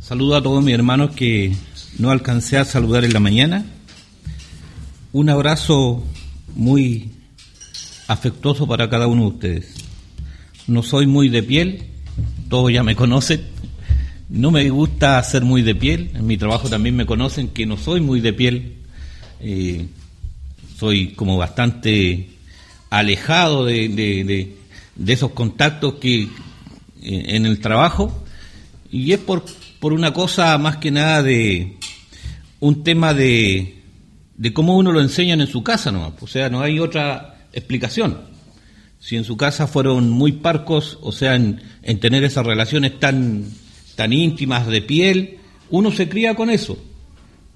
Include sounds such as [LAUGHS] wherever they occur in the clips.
Saludo a todos mis hermanos que no alcancé a saludar en la mañana. Un abrazo muy afectuoso para cada uno de ustedes. No soy muy de piel, todos ya me [LAUGHS] conocen. No me gusta ser muy de piel. En mi trabajo también me conocen que no soy muy de piel. Eh, soy como bastante alejado de, de, esos contactos que eh, en el trabajo y es por, por una cosa más que nada de un tema de, de cómo uno lo enseñan en su casa no o sea, no hay otra explicación. Si en su casa fueron muy parcos, o sea, en, en tener esas relaciones tan, tan íntimas de piel, uno se cría con eso,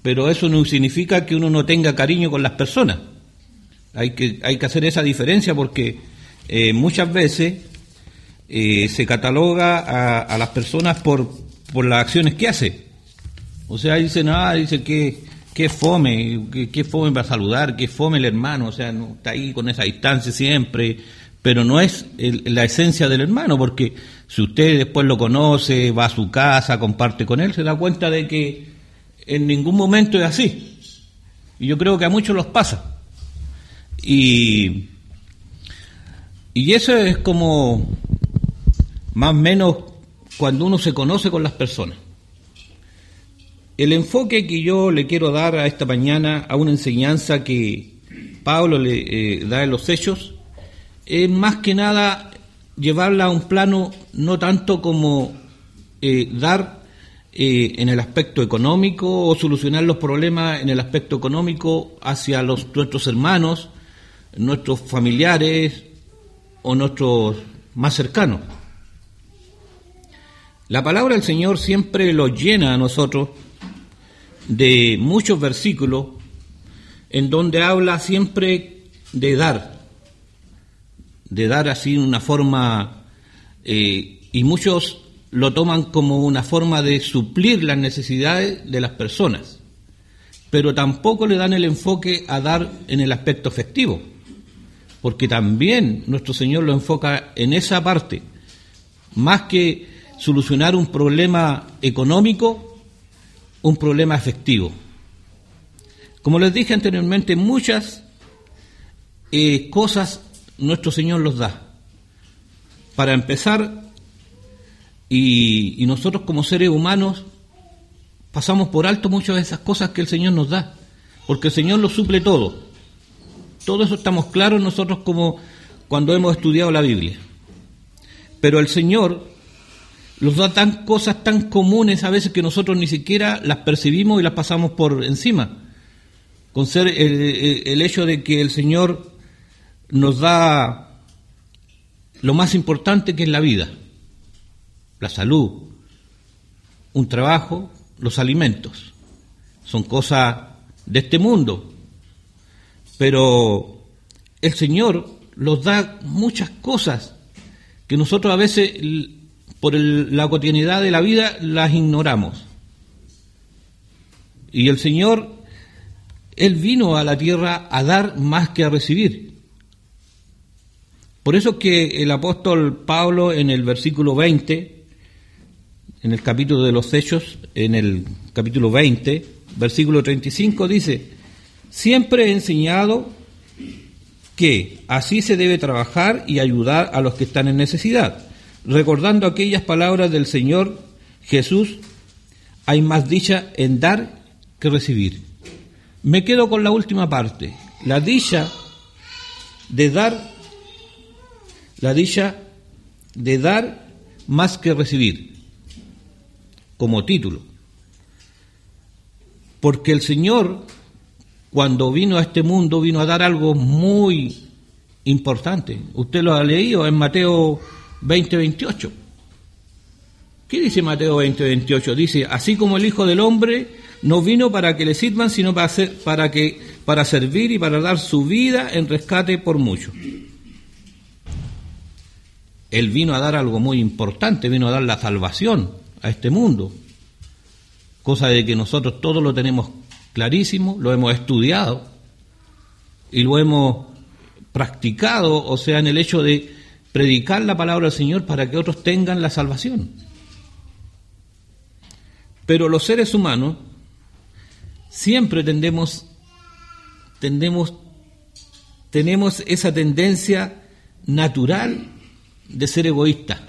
pero eso no significa que uno no tenga cariño con las personas. Hay que, hay que hacer esa diferencia porque eh, muchas veces eh, se cataloga a, las personas por, por las acciones que hace. O sea, dicen, ah, dice que, que fome, que, fome para saludar, que fome el hermano, o sea, no, está ahí con esa distancia siempre, pero no es la esencia del hermano, porque si usted después lo conoce, va a su casa, comparte con él, se da cuenta de que en ningún momento es así. Y yo creo que a muchos los pasa. Y, y eso es como más o menos cuando uno se conoce con las personas. El enfoque que yo le quiero dar a esta mañana a una enseñanza que Pablo le eh, da en los hechos es más que nada llevarla a un plano no tanto como eh, dar eh, en el aspecto económico o solucionar los problemas en el aspecto económico hacia los, nuestros hermanos, nuestros familiares o nuestros más cercanos. La palabra del Señor siempre lo llena a nosotros de muchos versículos en donde habla siempre de dar, de dar así una forma, eh, y muchos lo toman como una forma de suplir las necesidades de las personas, pero tampoco le dan el enfoque a dar en el aspecto efectivo porque también nuestro Señor lo enfoca en esa parte, más que solucionar un problema económico, un problema afectivo. Como les dije anteriormente, muchas eh, cosas nuestro Señor los da. Para empezar, y, y nosotros como seres humanos pasamos por alto muchas de esas cosas que el Señor nos da, porque el Señor lo suple todo. Todo eso estamos claros nosotros como cuando hemos estudiado la Biblia. Pero el Señor nos da tan cosas tan comunes a veces que nosotros ni siquiera las percibimos y las pasamos por encima. Con ser el, el hecho de que el Señor nos da lo más importante que es la vida, la salud, un trabajo, los alimentos. Son cosas de este mundo, pero el Señor nos da muchas cosas que nosotros a veces por la cotidianidad de la vida las ignoramos. Y el Señor, Él vino a la tierra a dar más que a recibir. Por eso que el apóstol Pablo en el versículo 20, en el capítulo de los Hechos, en el capítulo 20, versículo 35, dice, Siempre he enseñado que así se debe trabajar y ayudar a los que están en necesidad, recordando aquellas palabras del Señor Jesús, hay más dicha en dar que recibir. Me quedo con la última parte, la dicha de dar, la dicha de dar más que recibir, como título. Porque el Señor cuando vino a este mundo, vino a dar algo muy importante. Usted lo ha leído en Mateo 20, 28. ¿Qué dice Mateo 20, 28? Dice, así como el Hijo del Hombre no vino para que le sirvan, sino para, para, que, para servir y para dar su vida en rescate por muchos. Él vino a dar algo muy importante, vino a dar la salvación a este mundo, cosa de que nosotros todos lo tenemos clarísimo, lo hemos estudiado y lo hemos practicado, o sea, en el hecho de predicar la palabra del Señor para que otros tengan la salvación. Pero los seres humanos siempre tendemos, tendemos, tenemos esa tendencia natural de ser egoísta.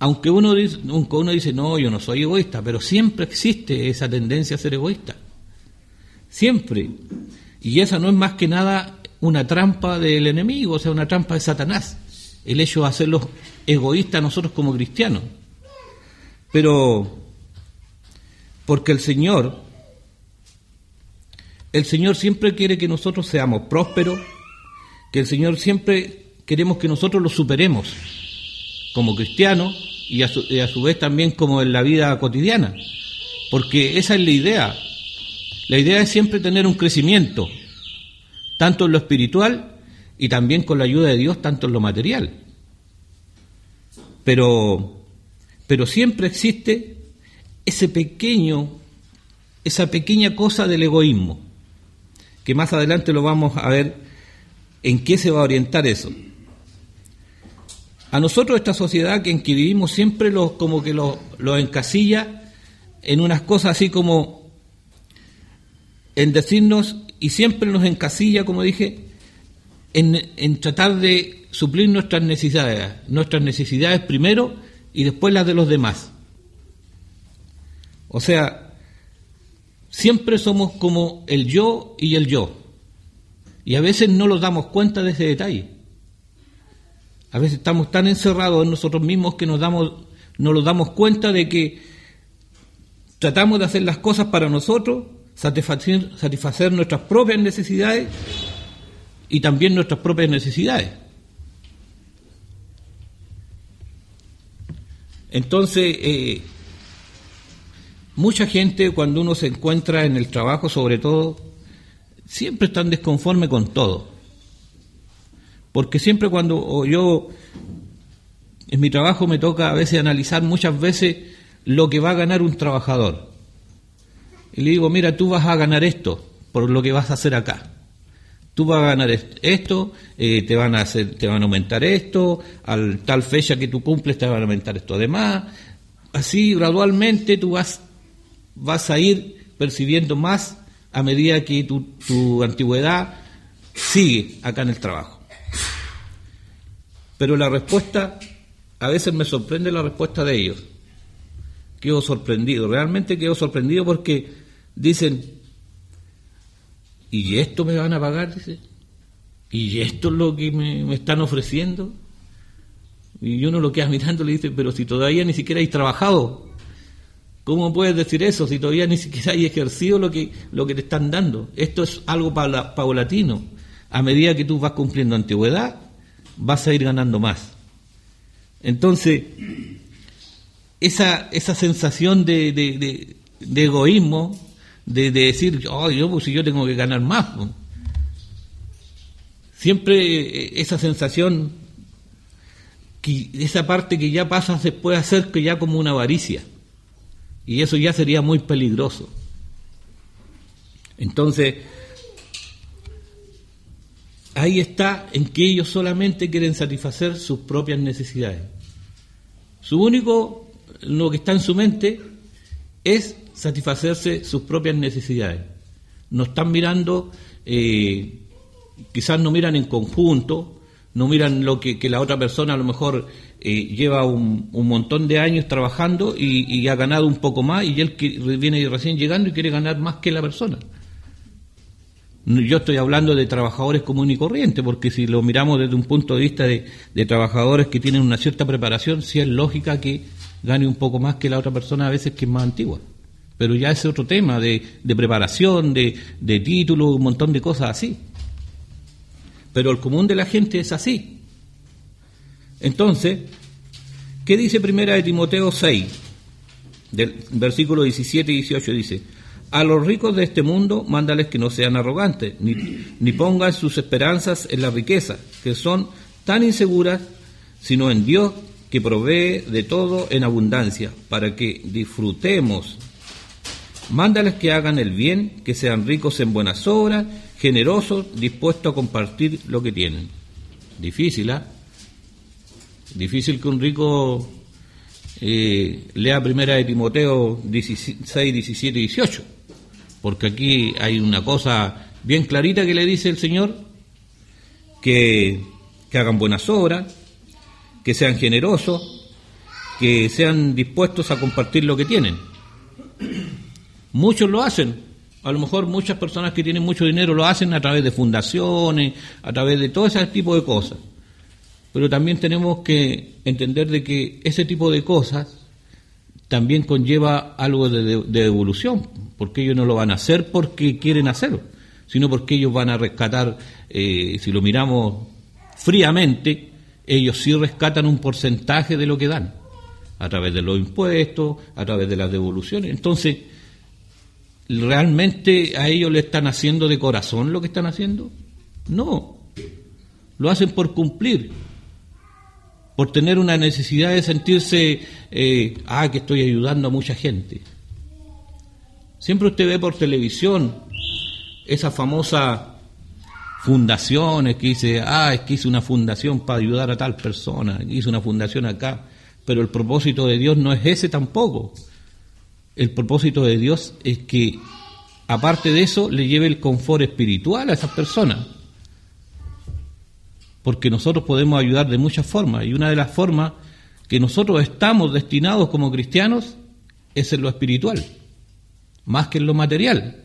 Aunque uno, dice, uno dice, no, yo no soy egoísta, pero siempre existe esa tendencia a ser egoísta. Siempre. Y esa no es más que nada una trampa del enemigo, o sea, una trampa de Satanás. El hecho de hacerlos egoístas nosotros como cristianos. Pero, porque el Señor, el Señor siempre quiere que nosotros seamos prósperos, que el Señor siempre queremos que nosotros lo superemos como cristianos y a, su, vez también como en la vida cotidiana, porque esa es la idea. La idea es siempre tener un crecimiento, tanto en lo espiritual y también con la ayuda de Dios, tanto en lo material. Pero, pero siempre existe ese pequeño, esa pequeña cosa del egoísmo, que más adelante lo vamos a ver en qué se va a orientar eso. A nosotros esta sociedad en que vivimos siempre los, como que los lo encasilla en unas cosas así como en decirnos y siempre nos encasilla, como dije, en, tratar de suplir nuestras necesidades, nuestras necesidades primero y después las de los demás. O sea, siempre somos como el yo y el yo. Y a veces no nos damos cuenta de ese detalle. A veces estamos tan encerrados en nosotros mismos que nos damos, no nos damos cuenta de que tratamos de hacer las cosas para nosotros, satisfacer, satisfacer nuestras propias necesidades y también nuestras propias necesidades. Entonces, eh, mucha gente cuando uno se encuentra en el trabajo, sobre todo, siempre están desconforme con todo. Porque siempre cuando yo en mi trabajo me toca a veces analizar muchas veces lo que va a ganar un trabajador. Y le digo, mira, tú vas a ganar esto por lo que vas a hacer acá. Tú vas a ganar esto, eh, te van a hacer, te van a aumentar esto, al tal fecha que tú cumples te van a aumentar esto. Además, así gradualmente tú vas, vas a ir percibiendo más a medida que tu, tu antigüedad sigue acá en el trabajo. Pero la respuesta, a veces me sorprende la respuesta de ellos. Quedo sorprendido, realmente quedo sorprendido porque dicen, ¿y esto me van a pagar? Dice, ¿y esto es lo que me, están ofreciendo? Y uno lo queda [LAUGHS] mirando le dice, pero si todavía ni siquiera hay trabajado, ¿cómo puedes decir eso si todavía ni siquiera hay ejercido lo que, lo que te están dando? Esto es algo paulatino. A medida que tú vas cumpliendo antigüedad, vas a ir ganando más. Entonces, esa, esa sensación de, de, egoísmo, de, decir, oh, yo, pues si yo tengo que ganar más, pues". siempre esa sensación, que esa parte que ya pasa se puede hacer que ya como una avaricia, y eso ya sería muy peligroso. Entonces, ahí está en que ellos solamente quieren satisfacer sus propias necesidades. Su único, lo que está en su mente es satisfacerse sus propias necesidades. No están mirando, eh, quizás no miran en conjunto, no miran lo que, la otra persona a lo mejor eh, lleva un, montón de años trabajando y, ha ganado un poco más y él que viene recién llegando y quiere ganar más que la persona. Yo estoy hablando de trabajadores comunes y corrientes, porque si lo miramos desde un punto de vista de, trabajadores que tienen una cierta preparación, sí es lógica que gane un poco más que la otra persona a veces que es más antigua. Pero ya es otro tema de, preparación, de, título, un montón de cosas así. Pero el común de la gente es así. Entonces, ¿qué dice primera de Timoteo 6? Del versículo 17 y 18 dice, a los ricos de este mundo, mándales que no sean arrogantes, ni, pongan sus esperanzas en la riqueza, que son tan inseguras, sino en Dios, que provee de todo en abundancia, para que disfrutemos. Mándales que hagan el bien, que sean ricos en buenas obras, generosos, dispuestos a compartir lo que tienen. Difícil, ¿ah? Difícil que un rico eh, lea primera de Timoteo 16, 17 y 18, porque aquí hay una cosa bien clarita que le dice el Señor, que, que hagan buenas obras, que sean generosos, que sean dispuestos a compartir lo que tienen. Muchos lo hacen, a lo mejor muchas personas que tienen mucho dinero lo hacen a través de fundaciones, a través de todo ese tipo de cosas. Pero también tenemos que entender de que ese tipo de cosas también conlleva algo de, de, evolución, porque ellos no lo van a hacer porque quieren hacerlo, sino porque ellos van a rescatar, eh, si lo miramos fríamente, ellos sí rescatan un porcentaje de lo que dan, a través de los impuestos, a través de las devoluciones. Entonces, ¿realmente a ellos le están haciendo de corazón lo que están haciendo? No, lo hacen por cumplir, por tener una necesidad de sentirse, eh, ah, que estoy ayudando a mucha gente. Siempre usted ve por televisión esas famosas fundaciones que dice, ah, es que hice una fundación para ayudar a tal persona, hice una fundación acá, pero el propósito de Dios no es ese tampoco el propósito de Dios es que, aparte de eso, le lleve el confort espiritual a esas personas. Porque nosotros podemos ayudar de muchas formas, y una de las formas que nosotros estamos destinados como cristianos es en lo espiritual, más que en lo material.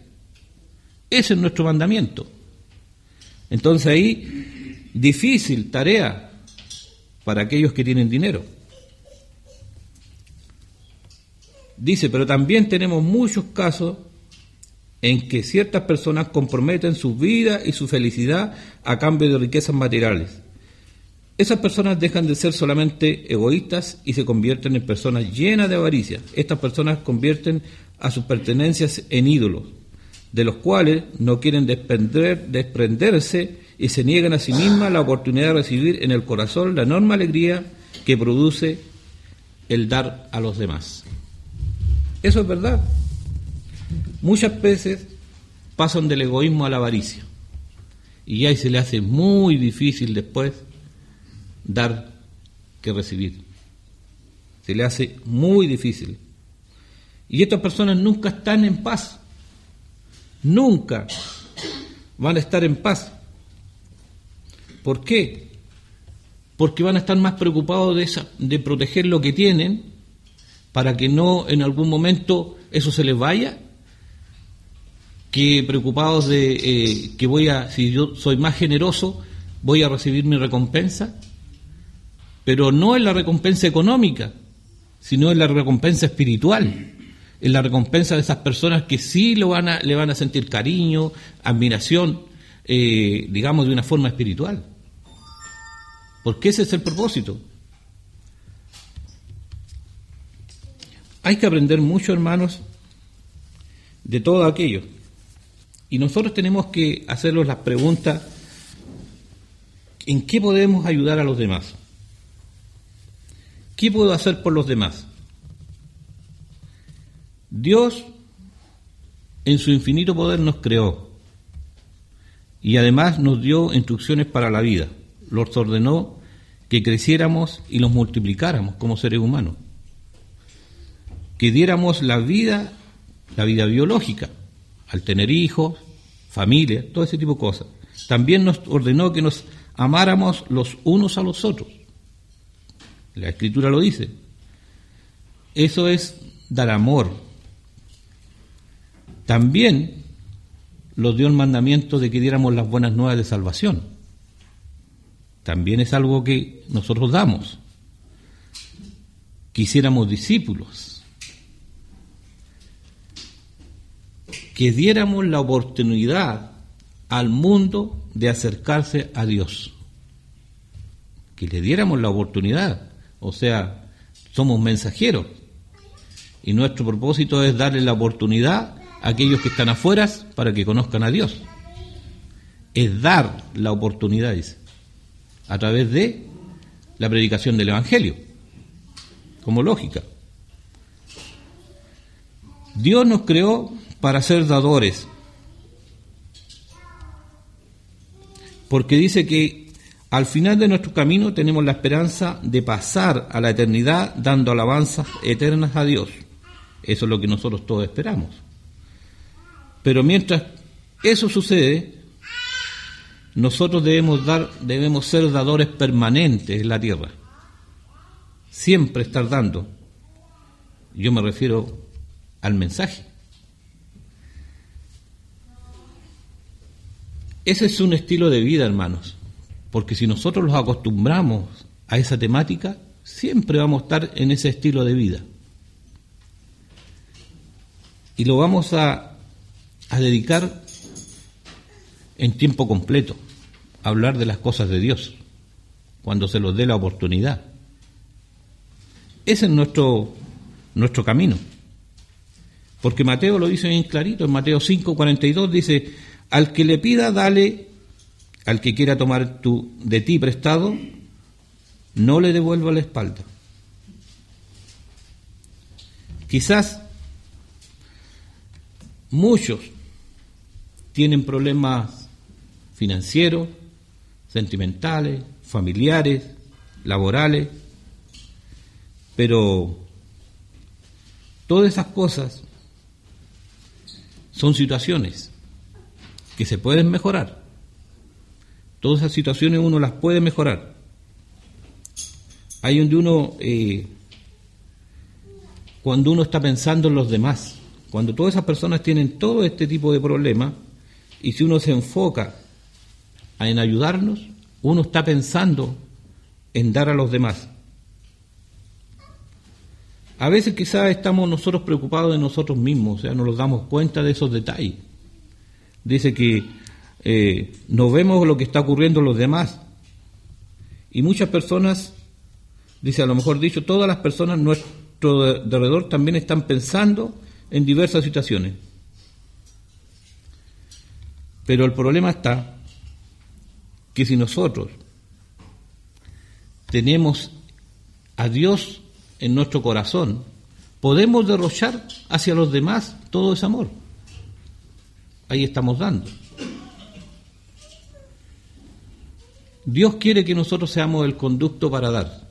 Ese es nuestro mandamiento. Entonces ahí, difícil tarea para aquellos que tienen dinero. Dice, pero también tenemos muchos casos en que ciertas personas comprometen su vida y su felicidad a cambio de riquezas materiales. Esas personas dejan de ser solamente egoístas y se convierten en personas llenas de avaricia. Estas personas convierten a sus pertenencias en ídolos, de los cuales no quieren desprender, desprenderse y se niegan a sí mismas la oportunidad de recibir en el corazón la enorme alegría que produce el dar a los demás. Eso es verdad. Muchas veces pasan del egoísmo a la avaricia. Y ahí se le hace muy difícil después dar que recibir. Se le hace muy difícil. Y estas personas nunca están en paz. Nunca van a estar en paz. ¿Por qué? Porque van a estar más preocupados de, de proteger lo que tienen para que no en algún momento eso se les vaya, que preocupados de eh, que voy a, si yo soy más generoso, voy a recibir mi recompensa, pero no en la recompensa económica, sino en la recompensa espiritual, en la recompensa de esas personas que sí lo van a, le van a sentir cariño, admiración, eh, digamos, de una forma espiritual. Porque ese es el propósito. Hay que aprender mucho, hermanos, de todo aquello. Y nosotros tenemos que hacernos las preguntas, ¿en qué podemos ayudar a los demás? ¿Qué puedo hacer por los demás? Dios, en su infinito poder, nos creó y además nos dio instrucciones para la vida. Los ordenó que creciéramos y los multiplicáramos como seres humanos que diéramos la vida, la vida biológica, al tener hijos, familia, todo ese tipo de cosas. También nos ordenó que nos amáramos los unos a los otros. La escritura lo dice. Eso es dar amor. También nos dio el mandamiento de que diéramos las buenas nuevas de salvación. También es algo que nosotros damos. Quisiéramos discípulos que diéramos la oportunidad al mundo de acercarse a Dios. Que le diéramos la oportunidad. O sea, somos mensajeros. Y nuestro propósito es darle la oportunidad a aquellos que están afuera para que conozcan a Dios. Es dar la oportunidad, a través de la predicación del Evangelio, como lógica. Dios nos creó para ser dadores. Porque dice que Al final de nuestro camino tenemos la esperanza de pasar a la eternidad dando alabanzas eternas a Dios. Eso es lo que nosotros todos esperamos. Pero mientras eso sucede, nosotros debemos dar, debemos ser dadores permanentes en la tierra. Siempre estar dando. Yo me refiero al mensaje. Ese es un estilo de vida, hermanos. Porque si nosotros los acostumbramos a esa temática, siempre vamos a estar en ese estilo de vida. Y lo vamos a, a dedicar en tiempo completo a hablar de las cosas de Dios, cuando se nos dé la oportunidad. Ese es nuestro, nuestro camino. Porque Mateo lo dice bien clarito, en Mateo 5, 42 dice, al que le pida, dale al que quiera tomar tu, de ti prestado, no le devuelva la espalda. Quizás muchos tienen problemas financieros, sentimentales, familiares, laborales, pero todas esas cosas son situaciones que se pueden mejorar Todas esas situaciones uno las puede mejorar. Hay donde uno, eh, cuando uno está pensando en los demás, cuando todas esas personas tienen todo este tipo de problemas, y si uno se enfoca en ayudarnos, uno está pensando en dar a los demás. A veces quizás estamos nosotros preocupados de nosotros mismos, o sea, no nos damos cuenta de esos detalles. Dice que eh, no vemos lo que está ocurriendo en los demás. Y muchas personas, dice a lo mejor dicho, todas las personas nuestro alrededor también están pensando en diversas situaciones. Pero el problema está que si nosotros tenemos a Dios en nuestro corazón, podemos derrochar hacia los demás todo ese amor. Ahí estamos dando. Dios quiere que nosotros seamos el conducto para dar.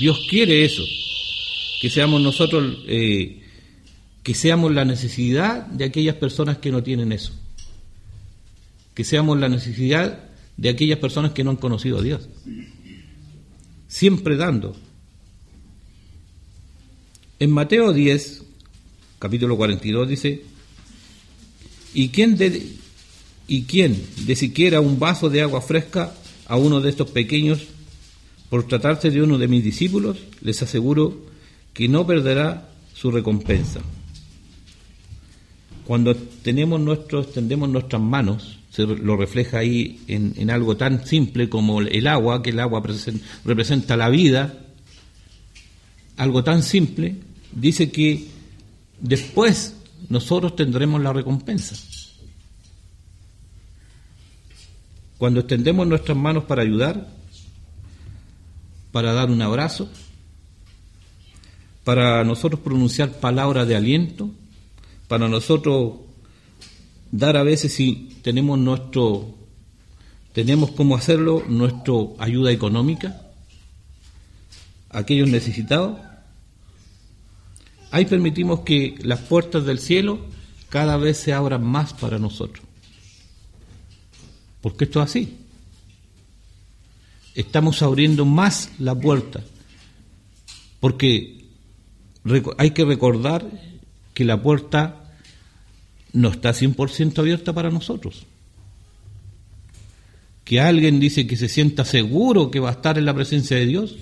Dios quiere eso, que seamos nosotros, eh, que seamos la necesidad de aquellas personas que no tienen eso, que seamos la necesidad de aquellas personas que no han conocido a Dios. Siempre dando. En Mateo 10, capítulo 42, dice, ¿y quién de, y quién de siquiera un vaso de agua fresca a uno de estos pequeños, por tratarse de uno de mis discípulos, les aseguro que no perderá su recompensa. Cuando tenemos nuestro, extendemos nuestras manos, se lo refleja ahí en, algo tan simple como el agua, que el agua representa la vida, algo tan simple, dice que después nosotros tendremos la recompensa. Cuando extendemos nuestras manos para ayudar, para dar un abrazo, para nosotros pronunciar palabras de aliento, para nosotros dar a veces si tenemos nuestro tenemos cómo hacerlo, nuestra ayuda económica aquellos necesitados. Ahí permitimos que las puertas del cielo cada vez se abran más para nosotros. Porque esto es así. Estamos abriendo más la puerta. Porque hay que recordar que la puerta no está 100% abierta para nosotros. Que alguien dice que se sienta seguro que va a estar en la presencia de Dios,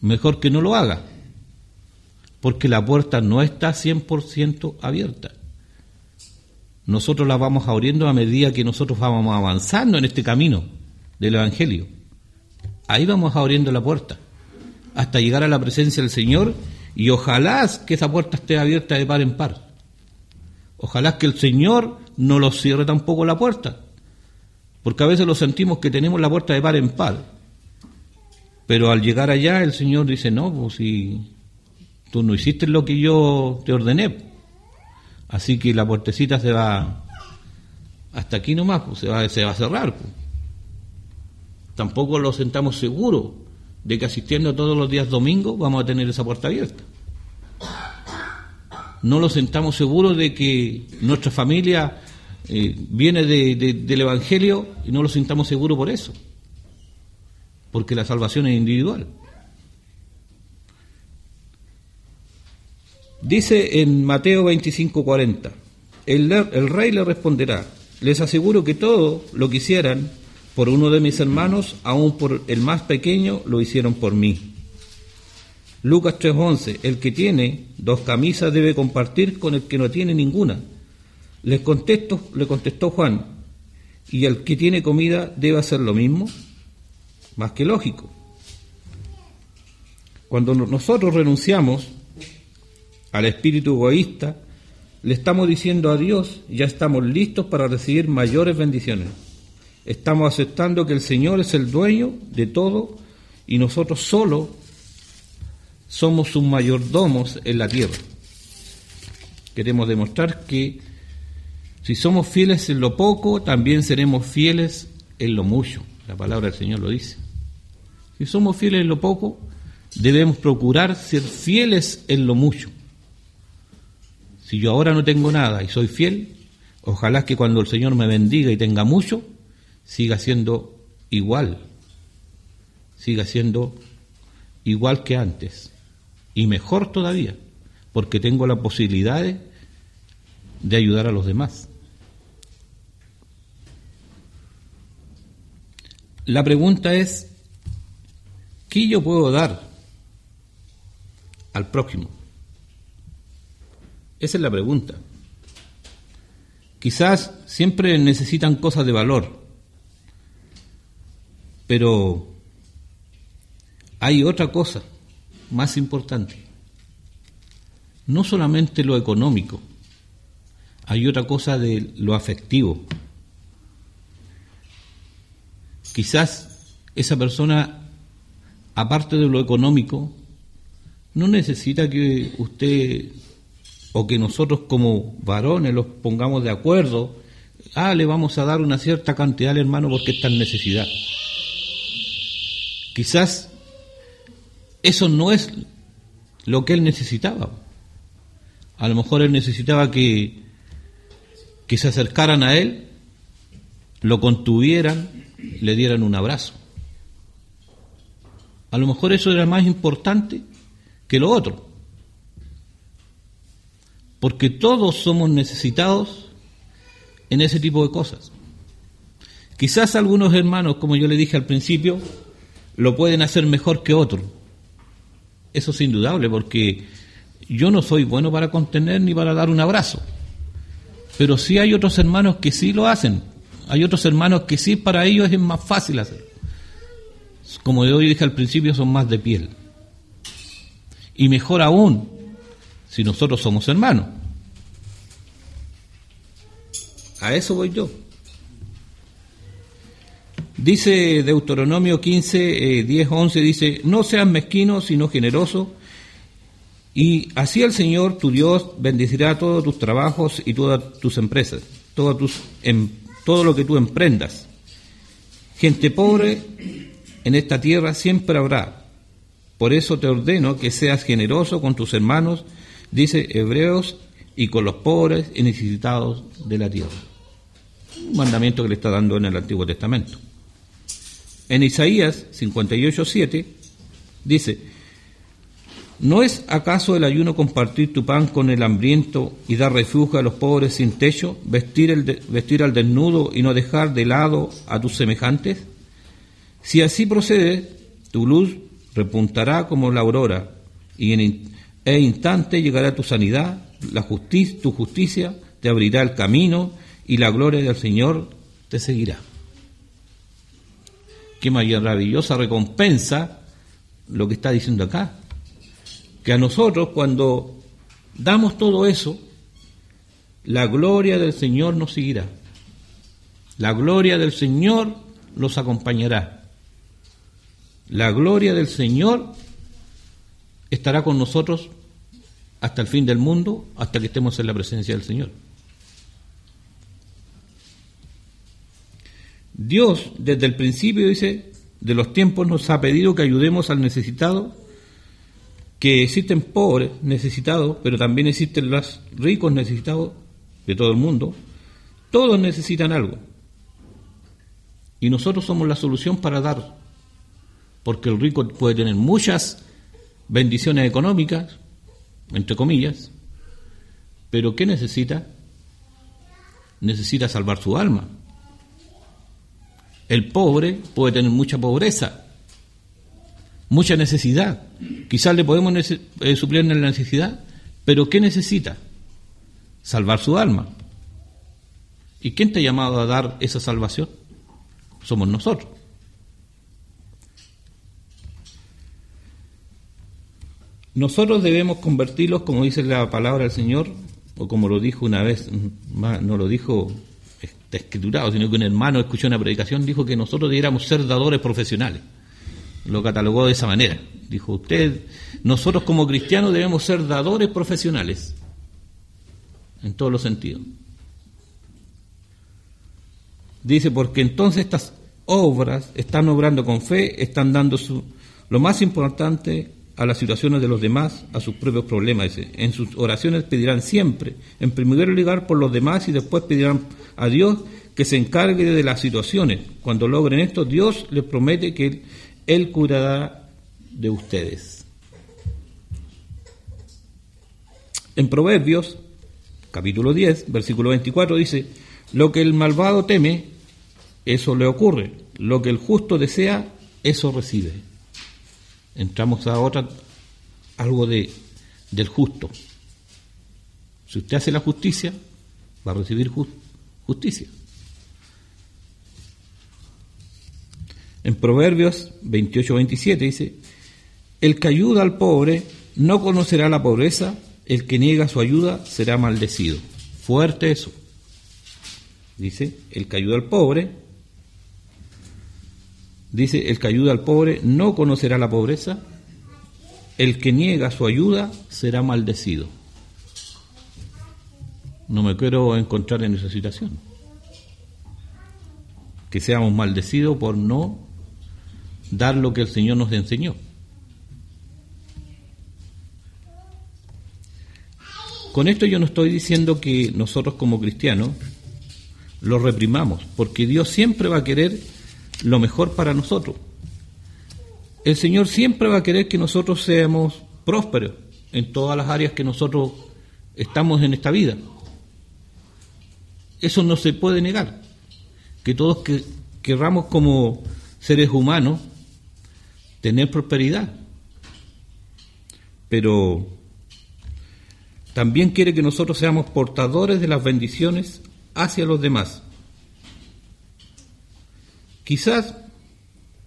mejor que no lo haga. Porque la puerta no está 100% abierta nosotros la vamos abriendo a medida que nosotros vamos avanzando en este camino del Evangelio. Ahí vamos abriendo la puerta hasta llegar a la presencia del Señor y ojalá que esa puerta esté abierta de par en par. Ojalá que el Señor no lo cierre tampoco la puerta, porque a veces lo sentimos que tenemos la puerta de par en par, pero al llegar allá el Señor dice, no, pues si tú no hiciste lo que yo te ordené, Así que la puertecita se va hasta aquí nomás, pues, se, va, se va a cerrar. Pues. tampoco lo sentamos seguro de que asistiendo todos los días domingos vamos a tener esa puerta abierta. No lo sentamos seguro de que nuestra familia eh, viene del Evangelio y no lo sintamos seguro por eso, porque la salvación es individual. Dice en Mateo 25:40, el, el rey le responderá, les aseguro que todo lo que hicieran por uno de mis hermanos, aun por el más pequeño, lo hicieron por mí. Lucas 3:11, el que tiene dos camisas debe compartir con el que no tiene ninguna. Le, contesto, le contestó Juan, ¿y el que tiene comida debe hacer lo mismo? Más que lógico. Cuando nosotros renunciamos al espíritu egoísta, le estamos diciendo a Dios, ya estamos listos para recibir mayores bendiciones. Estamos aceptando que el Señor es el dueño de todo y nosotros solo somos sus mayordomos en la tierra. Queremos demostrar que si somos fieles en lo poco, también seremos fieles en lo mucho. La palabra del Señor lo dice. Si somos fieles en lo poco, debemos procurar ser fieles en lo mucho. Si yo ahora no tengo nada y soy fiel, ojalá que cuando el Señor me bendiga y tenga mucho, siga siendo igual, siga siendo igual que antes y mejor todavía, porque tengo la posibilidad de ayudar a los demás. La pregunta es, ¿qué yo puedo dar al próximo? Esa es la pregunta. Quizás siempre necesitan cosas de valor, pero hay otra cosa más importante. No solamente lo económico, hay otra cosa de lo afectivo. Quizás esa persona, aparte de lo económico, no necesita que usted o que nosotros como varones los pongamos de acuerdo, ah, le vamos a dar una cierta cantidad al hermano porque está en necesidad. Quizás eso no es lo que él necesitaba. A lo mejor él necesitaba que, que se acercaran a él, lo contuvieran, le dieran un abrazo. A lo mejor eso era más importante que lo otro. Porque todos somos necesitados en ese tipo de cosas. Quizás algunos hermanos, como yo le dije al principio, lo pueden hacer mejor que otros. Eso es indudable, porque yo no soy bueno para contener ni para dar un abrazo. Pero sí hay otros hermanos que sí lo hacen. Hay otros hermanos que sí para ellos es más fácil hacer. Como yo dije al principio, son más de piel. Y mejor aún, si nosotros somos hermanos. A eso voy yo. Dice Deuteronomio 15, 10, 11, dice, no seas mezquino, sino generoso, y así el Señor, tu Dios, bendecirá todos tus trabajos y todas tus empresas, todo, tus, em, todo lo que tú emprendas. Gente pobre en esta tierra siempre habrá. Por eso te ordeno que seas generoso con tus hermanos, dice Hebreos, y con los pobres y necesitados de la tierra. Un mandamiento que le está dando en el Antiguo Testamento. En Isaías 58.7 dice, ¿no es acaso el ayuno compartir tu pan con el hambriento y dar refugio a los pobres sin techo, vestir, el vestir al desnudo y no dejar de lado a tus semejantes? Si así procede, tu luz repuntará como la aurora y en e instante llegará tu sanidad, la justicia, tu justicia te abrirá el camino y la gloria del Señor te seguirá qué maravillosa recompensa lo que está diciendo acá. Que a nosotros cuando damos todo eso, la gloria del Señor nos seguirá. La gloria del Señor los acompañará. La gloria del Señor estará con nosotros hasta el fin del mundo, hasta que estemos en la presencia del Señor. Dios desde el principio dice de los tiempos nos ha pedido que ayudemos al necesitado, que existen pobres necesitados, pero también existen los ricos necesitados de todo el mundo. Todos necesitan algo. Y nosotros somos la solución para dar. Porque el rico puede tener muchas bendiciones económicas, entre comillas, pero ¿qué necesita? Necesita salvar su alma. El pobre puede tener mucha pobreza, mucha necesidad. Quizás le podemos eh, suplir en la necesidad, pero ¿qué necesita? Salvar su alma. ¿Y quién te ha llamado a dar esa salvación? Somos nosotros. Nosotros debemos convertirlos, como dice la palabra del Señor, o como lo dijo una vez, no lo dijo está escriturado, sino que un hermano escuchó una predicación, dijo que nosotros debiéramos ser dadores profesionales. Lo catalogó de esa manera. Dijo usted, nosotros como cristianos debemos ser dadores profesionales, en todos los sentidos. Dice, porque entonces estas obras están obrando con fe, están dando su, lo más importante a las situaciones de los demás, a sus propios problemas. En sus oraciones pedirán siempre, en primer lugar por los demás y después pedirán a Dios que se encargue de las situaciones. Cuando logren esto, Dios les promete que Él, curará de ustedes. En Proverbios, capítulo 10, versículo 24, dice, lo que el malvado teme, eso le ocurre. Lo que el justo desea, eso recibe entramos a otra, algo de, del justo. Si usted hace la justicia, va a recibir justicia. En Proverbios 28-27 dice, el que ayuda al pobre no conocerá la pobreza, el que niega su ayuda será maldecido. Fuerte eso. Dice, el que ayuda al pobre Dice, el que ayuda al pobre no conocerá la pobreza, el que niega su ayuda será maldecido. No me quiero encontrar en esa situación. Que seamos maldecidos por no dar lo que el Señor nos enseñó. Con esto yo no estoy diciendo que nosotros como cristianos lo reprimamos, porque Dios siempre va a querer lo mejor para nosotros. El Señor siempre va a querer que nosotros seamos prósperos en todas las áreas que nosotros estamos en esta vida. Eso no se puede negar. Que todos que, querramos como seres humanos tener prosperidad. Pero también quiere que nosotros seamos portadores de las bendiciones hacia los demás. Quizás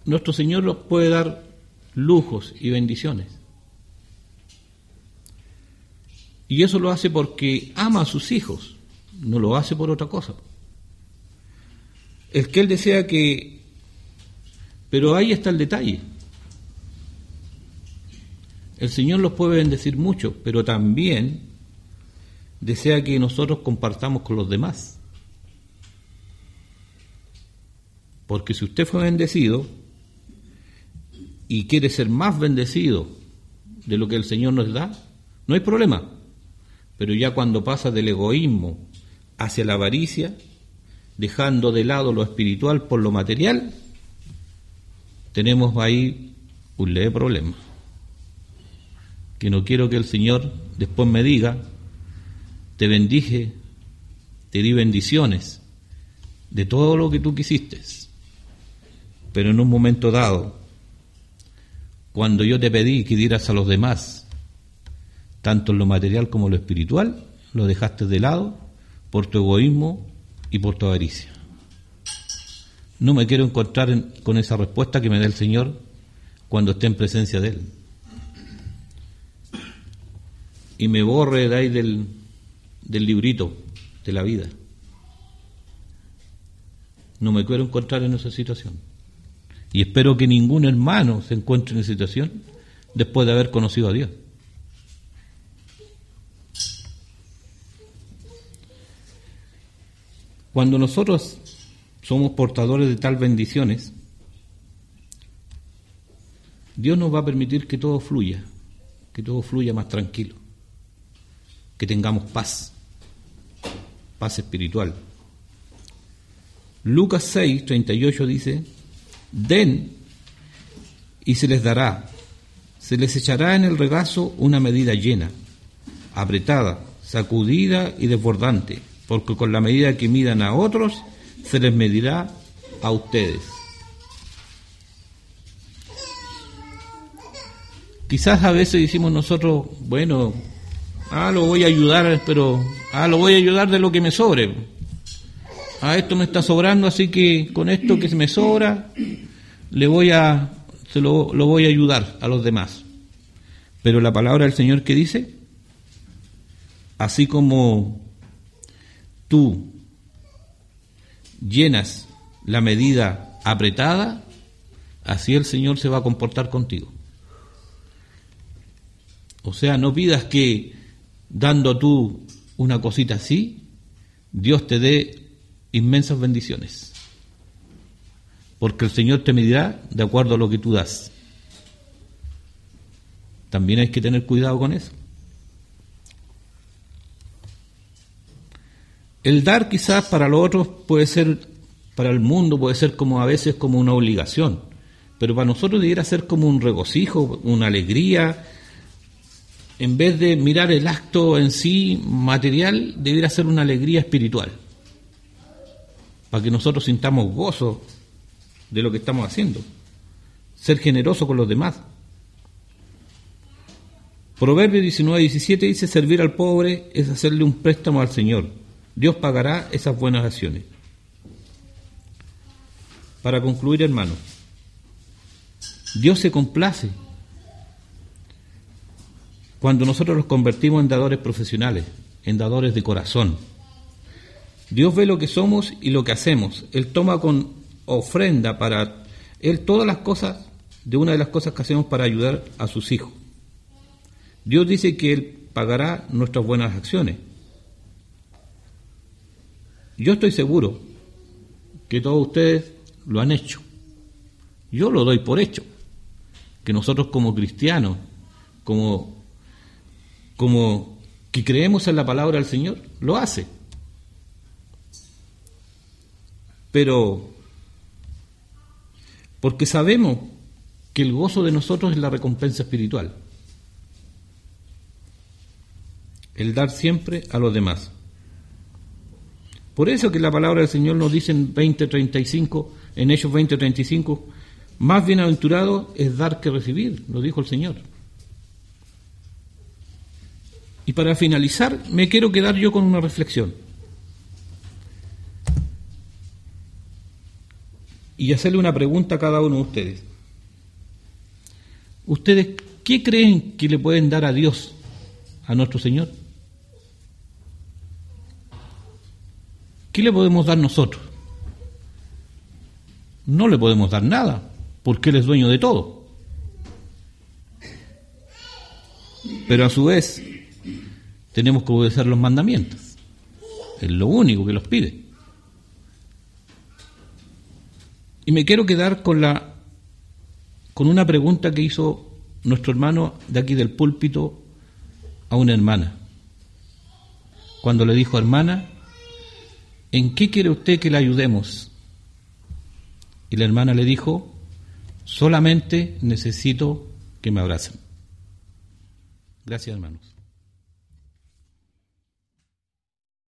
nuestro Señor nos puede dar lujos y bendiciones. Y eso lo hace porque ama a sus hijos, no lo hace por otra cosa. Es que Él desea que... Pero ahí está el detalle. El Señor los puede bendecir mucho, pero también desea que nosotros compartamos con los demás. Porque si usted fue bendecido y quiere ser más bendecido de lo que el Señor nos da, no hay problema. Pero ya cuando pasa del egoísmo hacia la avaricia, dejando de lado lo espiritual por lo material, tenemos ahí un leve problema. Que no quiero que el Señor después me diga, te bendije, te di bendiciones de todo lo que tú quisiste pero en un momento dado, cuando yo te pedí que dieras a los demás, tanto en lo material como en lo espiritual, lo dejaste de lado por tu egoísmo y por tu avaricia. No me quiero encontrar con esa respuesta que me da el Señor cuando esté en presencia de Él. Y me borre de ahí del, del librito de la vida. No me quiero encontrar en esa situación. Y espero que ningún hermano se encuentre en esa situación después de haber conocido a Dios. Cuando nosotros somos portadores de tal bendiciones, Dios nos va a permitir que todo fluya, que todo fluya más tranquilo, que tengamos paz, paz espiritual. Lucas 6, 38 dice, den y se les dará, se les echará en el regazo una medida llena, apretada, sacudida y desbordante, porque con la medida que midan a otros, se les medirá a ustedes. Quizás a veces decimos nosotros, bueno, ah, lo voy a ayudar, pero, ah, lo voy a ayudar de lo que me sobre. Ah, esto me está sobrando, así que con esto que me sobra, le voy a, se lo, lo voy a ayudar a los demás. Pero la palabra del Señor que dice, así como tú llenas la medida apretada, así el Señor se va a comportar contigo. O sea, no pidas que dando tú una cosita así, Dios te dé inmensas bendiciones. Porque el Señor te medirá de acuerdo a lo que tú das. También hay que tener cuidado con eso. El dar quizás para los otros puede ser, para el mundo puede ser como a veces como una obligación, pero para nosotros debiera ser como un regocijo, una alegría, en vez de mirar el acto en sí material, debiera ser una alegría espiritual, para que nosotros sintamos gozo de lo que estamos haciendo, ser generoso con los demás. Proverbio 19, 17 dice, servir al pobre es hacerle un préstamo al Señor Dios pagará esas buenas acciones. Para concluir, hermano, Dios se complace cuando nosotros nos convertimos en dadores profesionales, en dadores de corazón. Dios ve lo que somos y lo que hacemos. Él toma con ofrenda para Él todas las cosas, de una de las cosas que hacemos para ayudar a sus hijos. Dios dice que Él pagará nuestras buenas acciones. Yo estoy seguro que todos ustedes lo han hecho. Yo lo doy por hecho. Que nosotros como cristianos, como, como que creemos en la palabra del Señor, lo hace. Pero porque sabemos que el gozo de nosotros es la recompensa espiritual. El dar siempre a los demás. Por eso que la palabra del Señor nos dice en 20:35, en Hechos 20:35, más bienaventurado es dar que recibir, lo dijo el Señor. Y para finalizar, me quiero quedar yo con una reflexión. Y hacerle una pregunta a cada uno de ustedes. ¿Ustedes qué creen que le pueden dar a Dios, a nuestro Señor? ¿Qué le podemos dar nosotros? No le podemos dar nada, porque Él es dueño de todo. Pero a su vez, tenemos que obedecer los mandamientos. Es lo único que los pide. Y me quiero quedar con la con una pregunta que hizo nuestro hermano de aquí del púlpito a una hermana. Cuando le dijo, hermana, ¿en qué quiere usted que le ayudemos? Y la hermana le dijo, solamente necesito que me abracen. Gracias, hermanos.